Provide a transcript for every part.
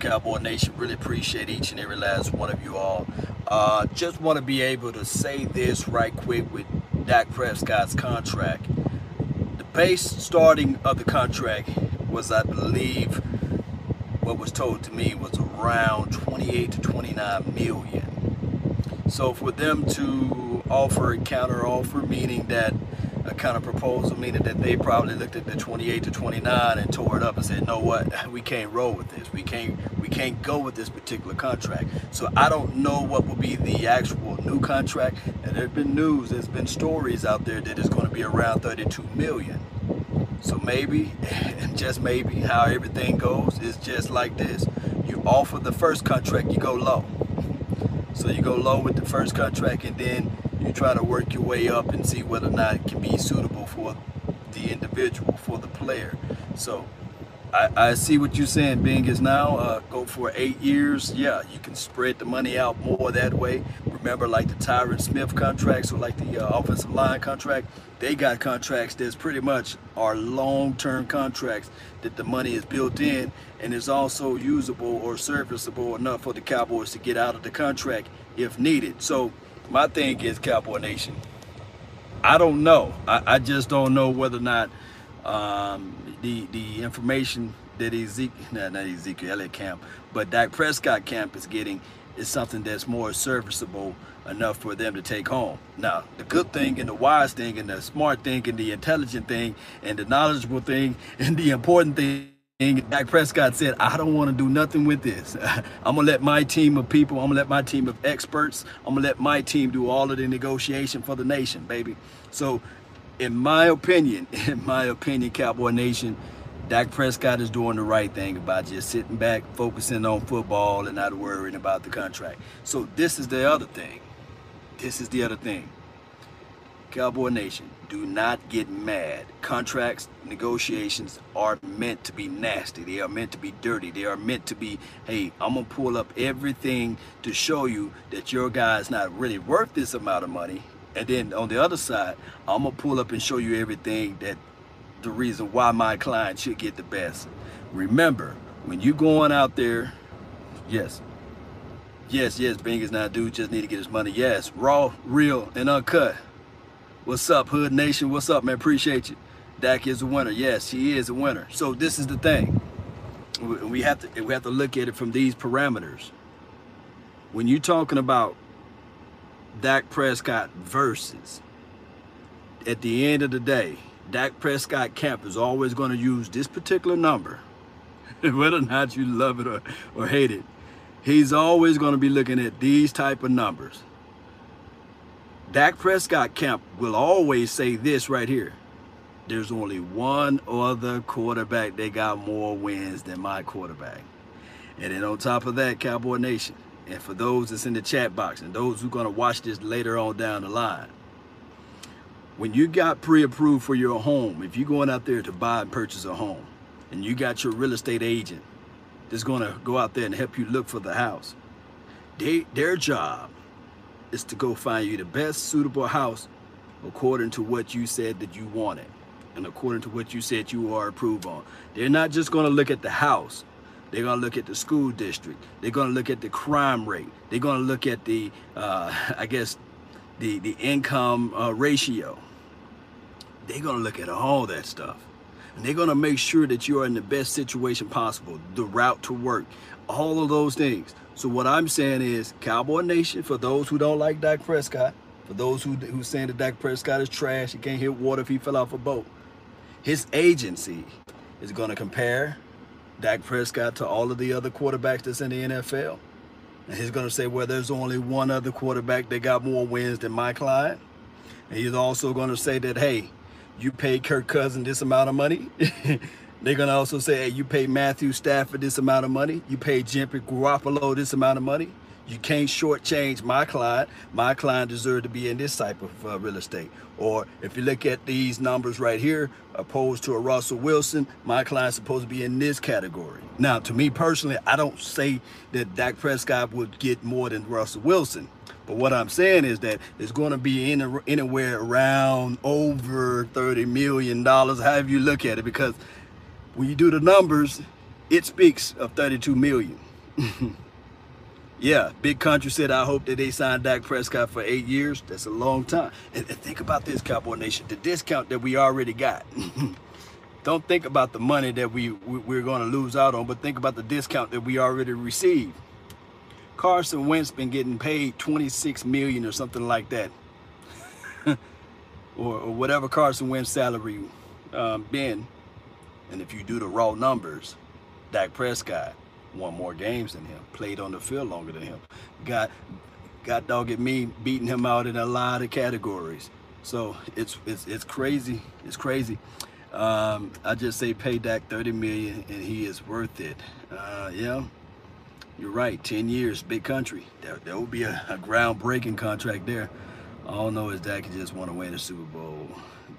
Cowboy Nation. Really appreciate each and every last one of you all. Uh, just want to be able to say this right quick with Dak Prescott's contract. The base starting of the contract was, I believe, what was told to me was around 28 to 29 million. So for them to offer a counter offer, meaning that a kind of proposal, meaning that they probably looked at the 28 to 29 and tore it up and said, "No, what? We can't roll with this. We can't. We can't go with this particular contract." So I don't know what will be the actual new contract. And there's been news, there's been stories out there that it's going to be around 32 million. So maybe, and just maybe, how everything goes is just like this. You offer the first contract, you go low. So you go low with the first contract, and then you try to work your way up and see whether or not it can be suitable for the individual, for the player. So I, I see what you're saying, Bing is now uh, go for eight years. Yeah, you can spread the money out more that way. Remember, like the Tyron Smith contracts or like the uh, offensive line contract, they got contracts that's pretty much are long-term contracts that the money is built in and is also usable or serviceable enough for the Cowboys to get out of the contract if needed. So my thing is Cowboy Nation. I don't know. I, I just don't know whether or not um, the the information that Ezekiel, not, Ezekiel Elliott camp, but Dak Prescott camp is getting is something that's more serviceable enough for them to take home. Now, the good thing and the wise thing and the smart thing and the intelligent thing and the knowledgeable thing and the important thing Dak Prescott said, I don't want to do nothing with this. I'm going to let my team of people, I'm going to let my team of experts, I'm going to let my team do all of the negotiation for the nation, baby. So, in my opinion, in my opinion, Cowboy Nation, Dak Prescott is doing the right thing about just sitting back, focusing on football and not worrying about the contract. So, this is the other thing. This is the other thing. Cowboy Nation, do not get mad. Contracts, negotiations are meant to be nasty. They are meant to be dirty. They are meant to be, hey, I'm going to pull up everything to show you that your guy is not really worth this amount of money. And then on the other side, I'm going to pull up and show you everything that the reason why my client should get the best. Remember, when you going out there, yes, yes, yes, Bing is not dude, just need to get his money. Yes, raw, real, and uncut. What's up, Hood Nation? What's up, man? Appreciate you. Dak is a winner. Yes, he is a winner. So this is the thing. We have to we have to look at it from these parameters. When you're talking about Dak Prescott versus, at the end of the day, Dak Prescott camp is always going to use this particular number, whether or not you love it or, or hate it. He's always going to be looking at these type of numbers. Dak Prescott camp will always say this right here. There's only one other quarterback that got more wins than my quarterback. And then on top of that, Cowboy Nation, and for those that's in the chat box and those who are going to watch this later on down the line, when you got pre-approved for your home, if you're going out there to buy and purchase a home, and you got your real estate agent that's going to go out there and help you look for the house, they, their job is to go find you the best suitable house according to what you said that you wanted and according to what you said you are approved on. They're not just going to look at the house. They're going to look at the school district. They're going to look at the crime rate. They're going to look at the, uh, I guess, the, the income uh, ratio. They're going to look at all that stuff. And they're going to make sure that you're in the best situation possible, the route to work, all of those things. So what I'm saying is, Cowboy Nation, for those who don't like Dak Prescott, for those who who's saying that Dak Prescott is trash, he can't hit water if he fell off a boat, his agency is going to compare Dak Prescott to all of the other quarterbacks that's in the NFL. And he's going to say, well, there's only one other quarterback that got more wins than my client. And he's also going to say that, hey, you pay Kirk Cousins this amount of money. They're going to also say, hey, you pay Matthew Stafford this amount of money. You pay Jimmy Garoppolo this amount of money. You can't shortchange my client. My client deserves to be in this type of uh, real estate. Or if you look at these numbers right here, opposed to a Russell Wilson, my client's supposed to be in this category. Now, to me personally, I don't say that Dak Prescott would get more than Russell Wilson. But what I'm saying is that it's going to be in, anywhere around over $30 million, however you look at it, because when you do the numbers, it speaks of 32 million. yeah, Big Country said, I hope that they sign Dak Prescott for eight years. That's a long time. And, and think about this, Cowboy Nation, the discount that we already got. Don't think about the money that we, we, are going to lose out on, but think about the discount that we already received. Carson Wentz been getting paid 26 million or something like that. or, or, whatever Carson Wentz salary um, been. And if you do the raw numbers, Dak Prescott won more games than him, played on the field longer than him, got got dog at me beating him out in a lot of categories. So it's it's it's crazy. It's crazy. Um, I just say pay Dak 30 million and he is worth it. Uh, yeah, you're right. 10 years, big country. There, there will be a, a groundbreaking contract there. All I know is Dak just want to win the Super Bowl,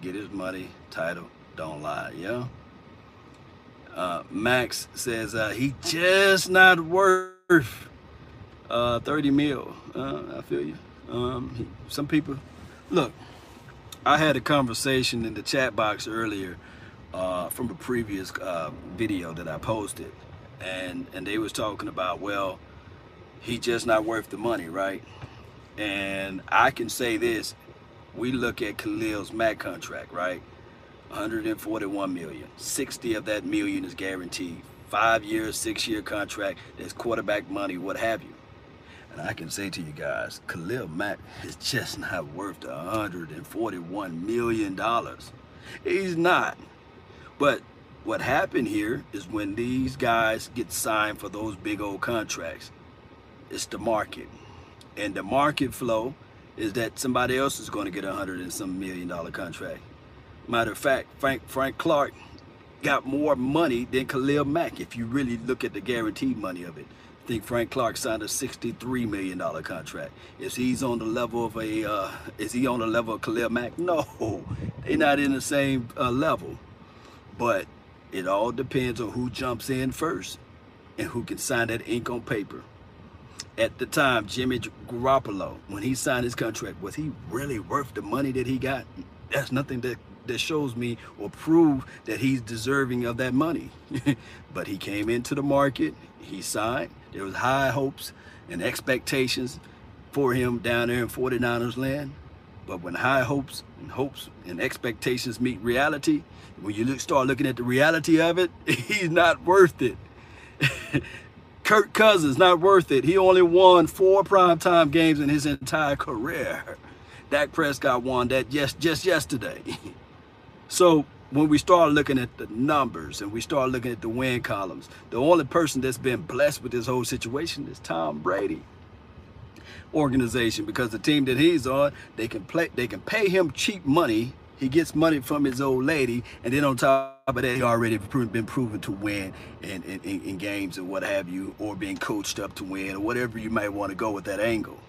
get his money, title, don't lie. Yeah. Uh, Max says uh, he just not worth uh, 30 mil. Uh, I feel you. Um, he, some people, look, I had a conversation in the chat box earlier uh, from a previous uh, video that I posted, and and they was talking about, well, he just not worth the money, right? And I can say this: we look at Khalil's Mack contract, right? 141 million. 60 of that million is guaranteed. Five years, six year contract. There's quarterback money, what have you. And I can say to you guys, Khalil Mack is just not worth the 141 million dollars. He's not. But what happened here is when these guys get signed for those big old contracts, it's the market. And the market flow is that somebody else is going to get a hundred and some million dollar contract. Matter of fact, Frank Frank Clark got more money than Khalil Mack if you really look at the guaranteed money of it. I think Frank Clark signed a $63 million contract. Is he's on the level of a, uh, is he on the level of Khalil Mack? No, they're not in the same uh, level. But it all depends on who jumps in first and who can sign that ink on paper. At the time, Jimmy Garoppolo, when he signed his contract, was he really worth the money that he got? That's nothing that that shows me or prove that he's deserving of that money. but he came into the market, he signed, there was high hopes and expectations for him down there in 49ers land. But when high hopes and hopes and expectations meet reality, when you look, start looking at the reality of it, he's not worth it. Kirk Cousins not worth it. He only won four primetime games in his entire career. Dak Prescott won that just just yesterday. So when we start looking at the numbers and we start looking at the win columns, the only person that's been blessed with this whole situation is Tom Brady organization because the team that he's on, they can play, they can pay him cheap money. He gets money from his old lady, and then on top of that, he already been proven to win in, in, in games and what have you, or being coached up to win, or whatever you might want to go with that angle.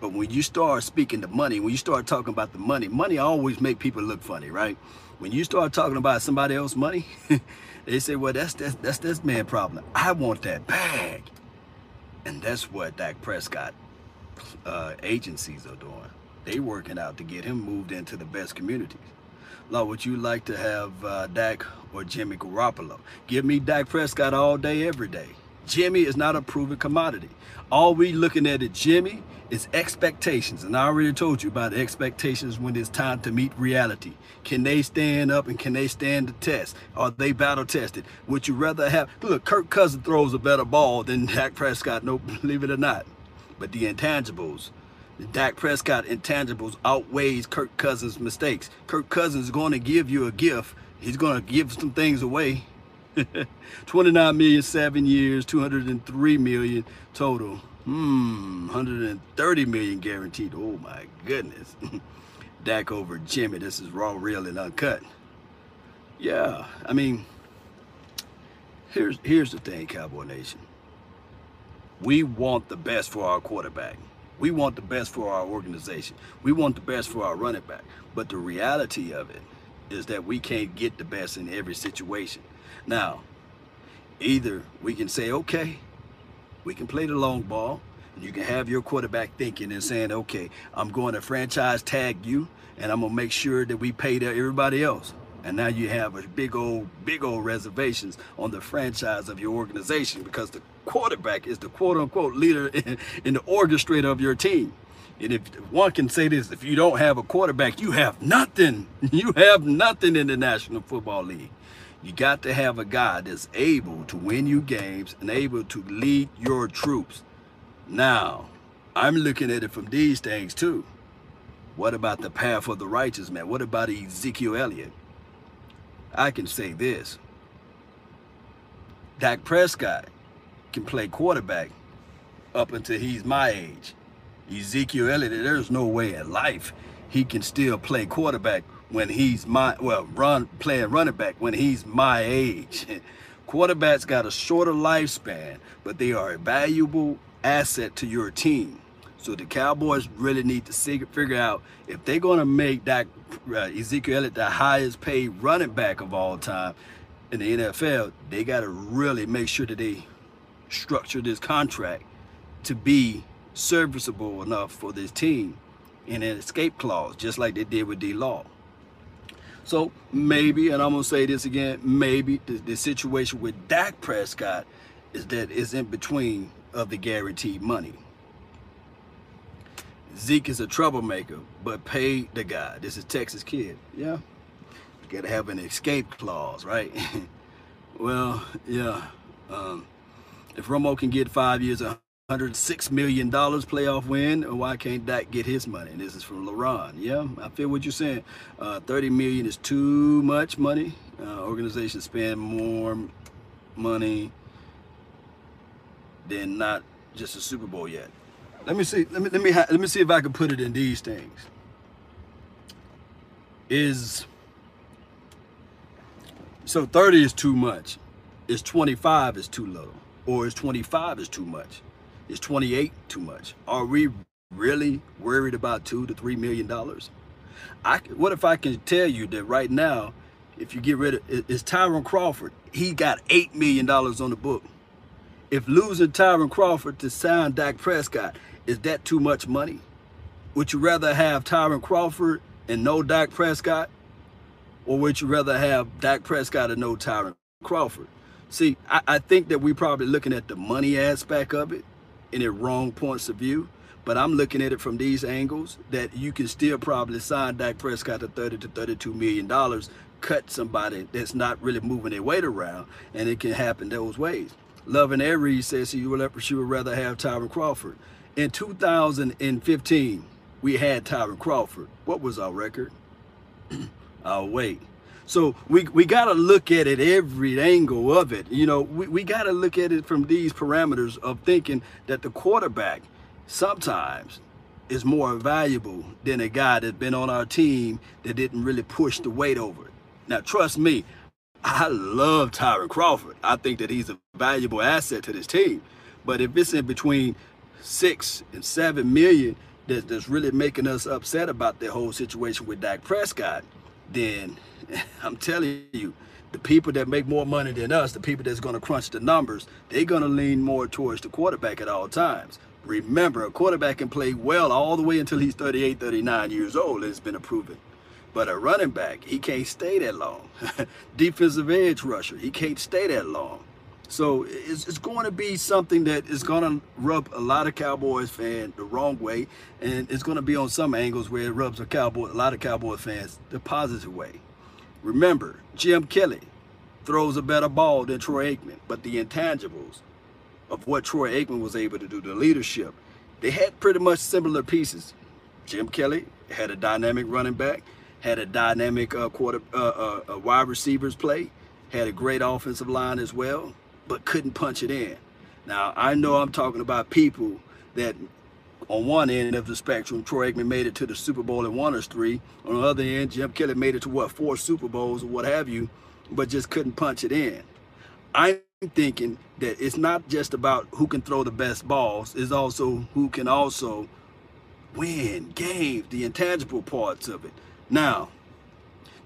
But when you start speaking the money, when you start talking about the money, money always make people look funny, right? When you start talking about somebody else's money, they say, well, that's, that's, that's this man problem. I want that bag. And that's what Dak Prescott uh, agencies are doing. They working out to get him moved into the best communities. Law, would you like to have uh, Dak or Jimmy Garoppolo? Give me Dak Prescott all day, every day. Jimmy is not a proven commodity. All we looking at is Jimmy is expectations. And I already told you about expectations when it's time to meet reality. Can they stand up and can they stand the test? Are they battle tested? Would you rather have, look, Kirk Cousins throws a better ball than Dak Prescott, no, believe it or not. But the intangibles, the Dak Prescott intangibles outweighs Kirk Cousins' mistakes. Kirk Cousins is going to give you a gift. He's going to give some things away. 29 million, seven years, 203 million total. Hmm, 130 million guaranteed. Oh my goodness. Dak over Jimmy. This is raw, real, and uncut. Yeah, I mean, here's here's the thing, Cowboy Nation. We want the best for our quarterback. We want the best for our organization. We want the best for our running back. But the reality of it is that we can't get the best in every situation. Now, either we can say, okay, we can play the long ball. And you can have your quarterback thinking and saying, okay, I'm going to franchise tag you and I'm going to make sure that we pay to everybody else. And now you have a big old, big old reservations on the franchise of your organization because the quarterback is the quote unquote leader in, in the orchestrator of your team. And if one can say this, if you don't have a quarterback, you have nothing. You have nothing in the National Football League. You got to have a guy that's able to win you games and able to lead your troops. Now, I'm looking at it from these things too. What about the path of the righteous man? What about Ezekiel Elliott? I can say this. Dak Prescott can play quarterback up until he's my age. Ezekiel Elliott, there's no way in life he can still play quarterback when he's my, well, run playing running back when he's my age. Quarterbacks got a shorter lifespan, but they are a valuable asset to your team. So the Cowboys really need to figure out if they're going to make that uh, Ezekiel Elliott the highest paid running back of all time in the NFL, they got to really make sure that they structure this contract to be serviceable enough for this team in an escape clause, just like they did with D-Law. So maybe, and I'm going to say this again, maybe the, the situation with Dak Prescott is that it's in between of the guaranteed money. Zeke is a troublemaker, but pay the guy. This is Texas kid. Yeah. You gotta have an escape clause, right? well, yeah. Um, if Romo can get five years, $106 million playoff win, why can't Dak get his money? And this is from LaRon. Yeah, I feel what you're saying. Uh, 30 million is too much money. Uh, organizations spend more money than not just a Super Bowl yet. Let me see. Let me let me let me see if I can put it in these things. Is so 30 is too much. Is 25 is too low, or is 25 is too much? Is 28 too much? Are we really worried about two to three million dollars? I what if I can tell you that right now, if you get rid of it's Tyrone Crawford, he got eight million dollars on the book. If losing Tyrone Crawford to sign Dak Prescott, is that too much money? Would you rather have Tyrone Crawford and no Dak Prescott? Or would you rather have Dak Prescott and no Tyrone Crawford? See, I, I think that we're probably looking at the money aspect of it in the wrong points of view. But I'm looking at it from these angles that you can still probably sign Dak Prescott to 30 to 32 million dollars, cut somebody that's not really moving their weight around, and it can happen those ways. Loving Air Reed says she would, she would rather have Tyrone Crawford. In 2015, we had Tyrone Crawford. What was our record? oh, wait. So we, we got to look at it every angle of it. You know, we, we got to look at it from these parameters of thinking that the quarterback sometimes is more valuable than a guy that's been on our team that didn't really push the weight over it. Now, trust me, I love Tyrone Crawford. I think that he's a valuable asset to this team. But if it's in between six and seven million that, that's really making us upset about the whole situation with Dak Prescott, then I'm telling you, the people that make more money than us, the people that's going to crunch the numbers, they're going to lean more towards the quarterback at all times. Remember, a quarterback can play well all the way until he's 38, 39 years old. It's been proven. But a running back, he can't stay that long. Defensive edge rusher, he can't stay that long. So it's, it's going to be something that is going to rub a lot of Cowboys fans the wrong way, and it's going to be on some angles where it rubs a Cowboy, a lot of Cowboy fans the positive way. Remember, Jim Kelly throws a better ball than Troy Aikman, but the intangibles of what Troy Aikman was able to do, the leadership, they had pretty much similar pieces. Jim Kelly had a dynamic running back, had a dynamic uh, quarter uh, uh, wide receivers play, had a great offensive line as well but couldn't punch it in. Now, I know I'm talking about people that on one end of the spectrum, Troy Aikman made it to the Super Bowl and won us three. On the other end, Jim Kelly made it to what, four Super Bowls or what have you, but just couldn't punch it in. I'm thinking that it's not just about who can throw the best balls, it's also who can also win games, the intangible parts of it. Now,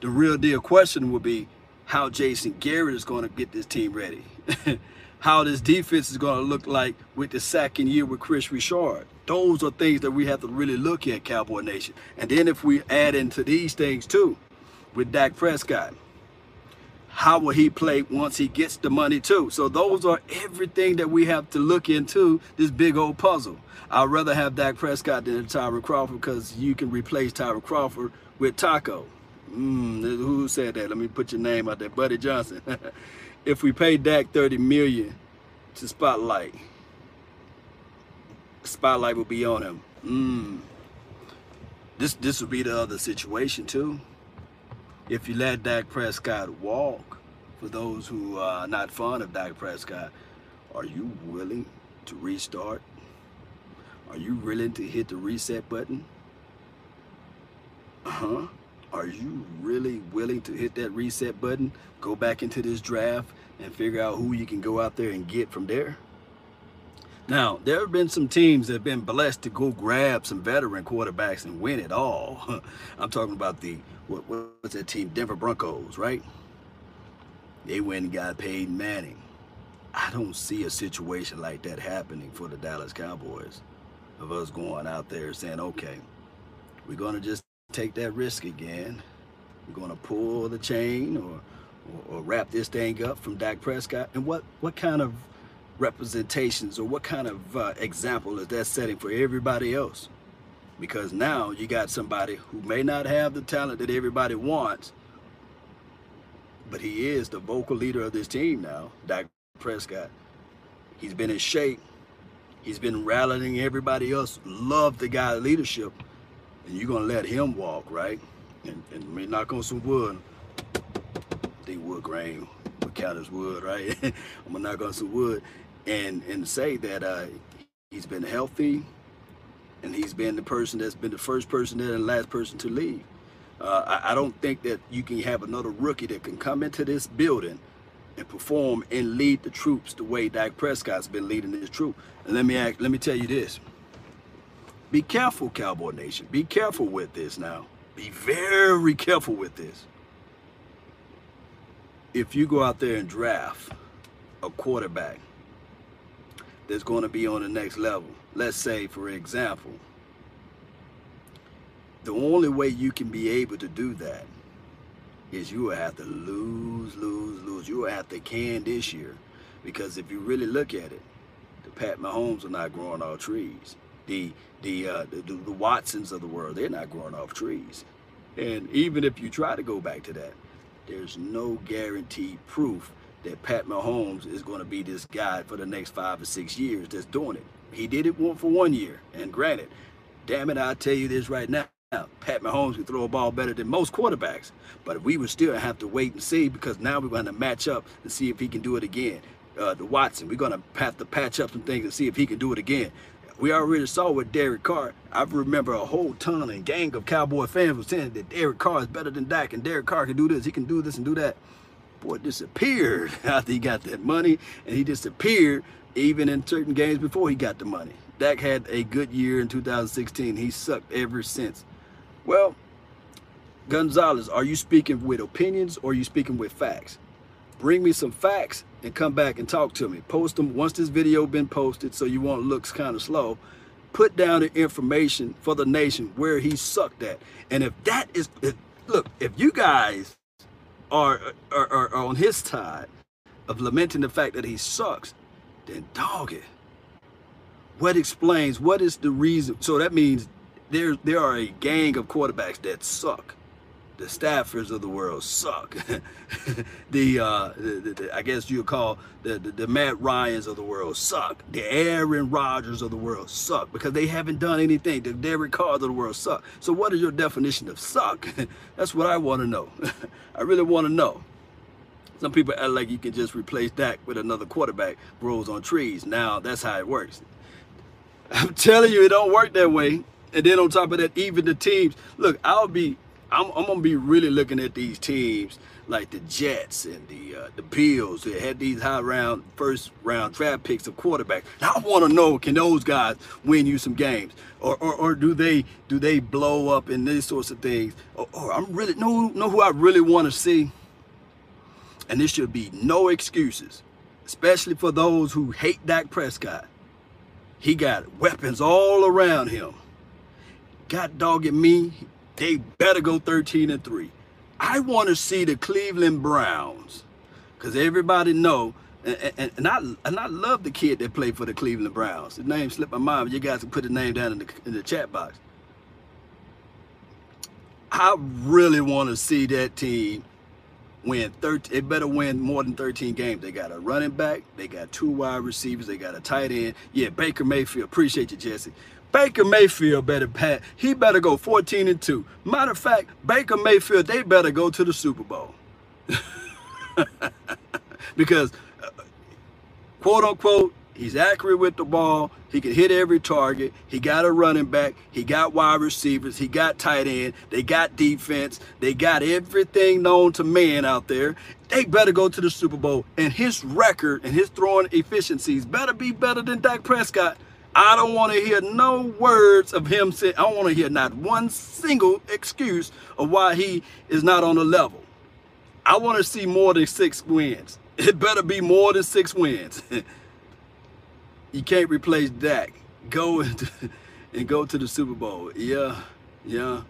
the real deal question will be how Jason Garrett is going to get this team ready. how this defense is going to look like with the second year with Kris Richard. Those are things that we have to really look at, Cowboy Nation. And then if we add into these things too, with Dak Prescott, how will he play once he gets the money too? So those are everything that we have to look into this big old puzzle. I'd rather have Dak Prescott than Tyrone Crawford because you can replace Tyrone Crawford with Taco. Mm, who said that? Let me put your name out there, Buddy Johnson. if we pay Dak 30 million to spotlight, spotlight will be on him. Mm. This this will be the other situation too if you let Dak Prescott walk, for those who are not fond of Dak Prescott, are you willing to restart? Are you willing to hit the reset button? Uh huh Are you really willing to hit that reset button, go back into this draft, and figure out who you can go out there and get from there? Now, there have been some teams that have been blessed to go grab some veteran quarterbacks and win it all. I'm talking about the, what, what's that team? Denver Broncos, right? They went and got Peyton Manning. I don't see a situation like that happening for the Dallas Cowboys of us going out there saying, okay, we're going to just take that risk again. We're going to pull the chain or, or, or wrap this thing up from Dak Prescott. And what, what kind of representations or what kind of uh, example is that setting for everybody else? Because now you got somebody who may not have the talent that everybody wants, but he is the vocal leader of this team now, Dak Prescott. He's been in shape. He's been rallying everybody else. Love the guy leadership. And you're to let him walk, right? And, and me knock on some wood. They wood grain would count wood, right? I'm to knock on some wood and and say that uh, he's been healthy and he's been the person that's been the first person there and the last person to leave. Uh, I, I, don't think that you can have another rookie that can come into this building and perform and lead the troops the way Dak Prescott's been leading his troop. And let me ask, let me tell you this. Be careful, Cowboy Nation. Be careful with this now. Be very careful with this. If you go out there and draft a quarterback that's going to be on the next level. Let's say, for example, the only way you can be able to do that is you will have to lose, lose, lose. You will have to can this year. Because if you really look at it, the Pat Mahomes are not growing off trees. The the, uh, the, the Watsons of the world, they're not growing off trees. And even if you try to go back to that, there's no guaranteed proof that Pat Mahomes is going to be this guy for the next five or six years that's doing it. He did it one for one year. And granted, damn it, I'll tell you this right now. Pat Mahomes can throw a ball better than most quarterbacks, but we would still have to wait and see because now we're going to match up and see if he can do it again. Uh, the Watson, we're going to have to patch up some things and see if he can do it again. We already saw with Derek Carr. I remember a whole ton and gang of Cowboy fans were saying that Derek Carr is better than Dak and Derek Carr can do this, he can do this and do that boy disappeared after he got that money, and he disappeared even in certain games before he got the money. Dak had a good year in 2016. He sucked ever since. Well, Gonzalez, are you speaking with opinions or are you speaking with facts? Bring me some facts and come back and talk to me. Post them once this video been posted so you won't look kind of slow. Put down the information for the nation where he sucked at. And if that is, if, look, if you guys are, are, are on his side of lamenting the fact that he sucks, then dog it. What explains, what is the reason? So that means there, there are a gang of quarterbacks that suck the Staffords of the world suck. the, uh, the, the, I guess you call the, the, the Matt Ryans of the world suck. The Aaron Rodgers of the world suck because they haven't done anything. The Derek Carr of the world suck. So what is your definition of suck? That's what I want to know. I really want to know. Some people act like you can just replace Dak with another quarterback, grows on trees. Now that's how it works. I'm telling you, it don't work that way. And then on top of that, even the teams, look, I'll be I'm, I'm gonna be really looking at these teams like the Jets and the uh, the Bills that had these high round first round draft picks of quarterbacks. I want to know can those guys win you some games, or, or or do they do they blow up in these sorts of things? Or, or I'm really know know who I really want to see, and this should be no excuses, especially for those who hate Dak Prescott. He got weapons all around him. God dog me, they better go 13 and 3. I want to see the Cleveland Browns because everybody know. And, and, and, I and I love the kid that played for the Cleveland Browns. His name slipped my mind. But you guys can put the name down in the in the chat box. I really want to see that team win 13 it better win more than 13 games they got a running back they got two wide receivers they got a tight end yeah baker mayfield appreciate you jesse baker mayfield better pat he better go 14 and 2 matter of fact baker mayfield they better go to the super bowl because uh, quote unquote He's accurate with the ball. He can hit every target. He got a running back. He got wide receivers. He got tight end. They got defense. They got everything known to man out there. They better go to the Super Bowl. And his record and his throwing efficiencies better be better than Dak Prescott. I don't want to hear no words of him saying, I don't want to hear not one single excuse of why he is not on the level. I want to see more than six wins. It better be more than six wins. you can't replace Dak. Go and, and go to the Super Bowl. Yeah, yeah.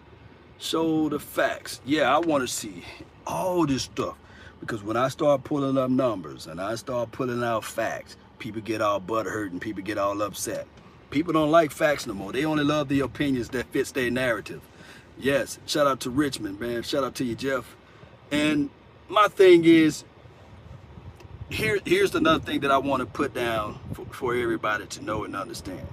Show the facts. Yeah, I want to see all this stuff. Because when I start pulling up numbers and I start pulling out facts, people get all butthurt and people get all upset. People don't like facts no more. They only love the opinions that fits their narrative. Yes, shout out to Richmond, man. Shout out to you, Jeff. And my thing is, here, here's another thing that I want to put down for, for everybody to know and understand.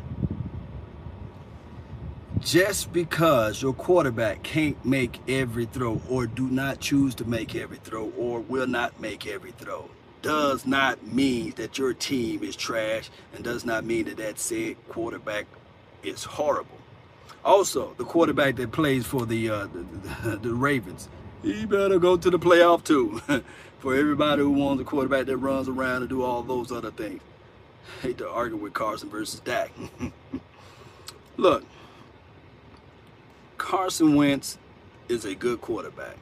Just because your quarterback can't make every throw or do not choose to make every throw or will not make every throw does not mean that your team is trash and does not mean that that said quarterback is horrible. Also, the quarterback that plays for the, uh, the, the, Ravens, he better go to the playoff too. for everybody who wants a quarterback that runs around and do all those other things. hate to argue with Carson versus Dak. Look, Carson Wentz is a good quarterback.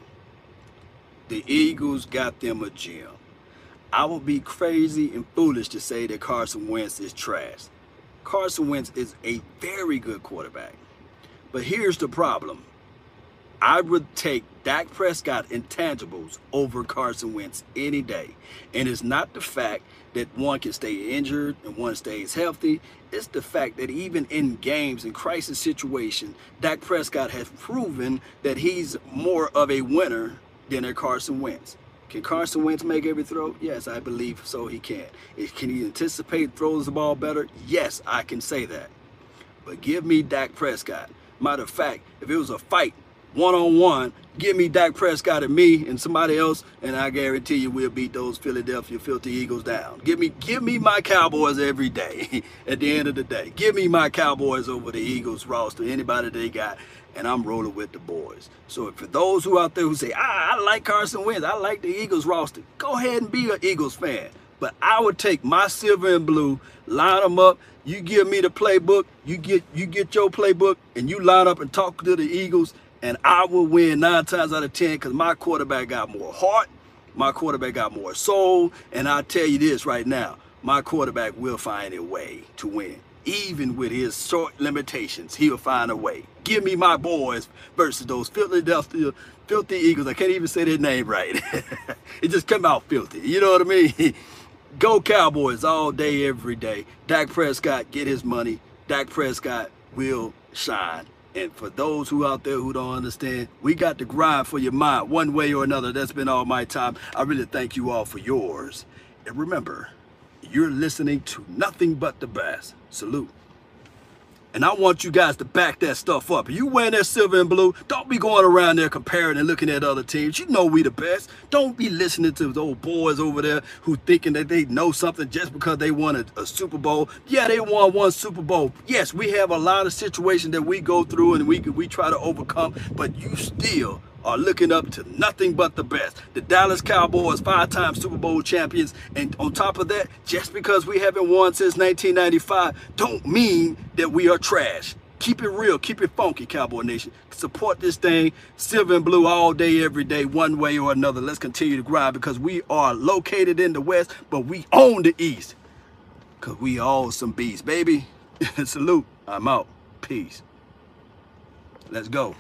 The Eagles got them a gem. I would be crazy and foolish to say that Carson Wentz is trash. Carson Wentz is a very good quarterback. But here's the problem. I would take Dak Prescott intangibles over Carson Wentz any day. And it's not the fact that one can stay injured and one stays healthy. It's the fact that even in games and crisis situations, Dak Prescott has proven that he's more of a winner than a Carson Wentz. Can Carson Wentz make every throw? Yes, I believe so he can. Can he anticipate throws the ball better? Yes, I can say that. But give me Dak Prescott. Matter of fact, if it was a fight one-on-one, give me Dak Prescott and me and somebody else, and I guarantee you we'll beat those Philadelphia Filthy Eagles down. Give me, give me my Cowboys every day. At the end of the day, give me my Cowboys over the Eagles roster. Anybody they got, and I'm rolling with the boys. So for those who out there who say, ah, I like Carson Wentz, I like the Eagles roster, go ahead and be an Eagles fan. But I would take my silver and blue, line them up. You give me the playbook, you get you get your playbook, and you line up and talk to the Eagles and I will win nine times out of 10 because my quarterback got more heart, my quarterback got more soul, and I tell you this right now, my quarterback will find a way to win. Even with his short limitations, he'll find a way. Give me my boys versus those Philadelphia filthy Eagles. I can't even say their name right. it just come out filthy. You know what I mean? Go Cowboys all day, every day. Dak Prescott, get his money. Dak Prescott will shine. And for those who out there who don't understand, we got to grind for your mind one way or another. That's been all my time. I really thank you all for yours. And remember, you're listening to nothing but the best. Salute. And I want you guys to back that stuff up. You wearing that silver and blue, don't be going around there comparing and looking at other teams. You know we the best. Don't be listening to those old boys over there who thinking that they know something just because they won a, a Super Bowl. Yeah, they won one Super Bowl. Yes, we have a lot of situations that we go through and we we try to overcome, but you still are looking up to nothing but the best. The Dallas Cowboys, five-time Super Bowl champions. And on top of that, just because we haven't won since 1995, don't mean that we are trash. Keep it real, keep it funky, Cowboy Nation. Support this thing, silver and blue all day, every day, one way or another. Let's continue to grind because we are located in the West, but we own the East. Because we all some beasts, baby. Salute. I'm out. Peace. Let's go.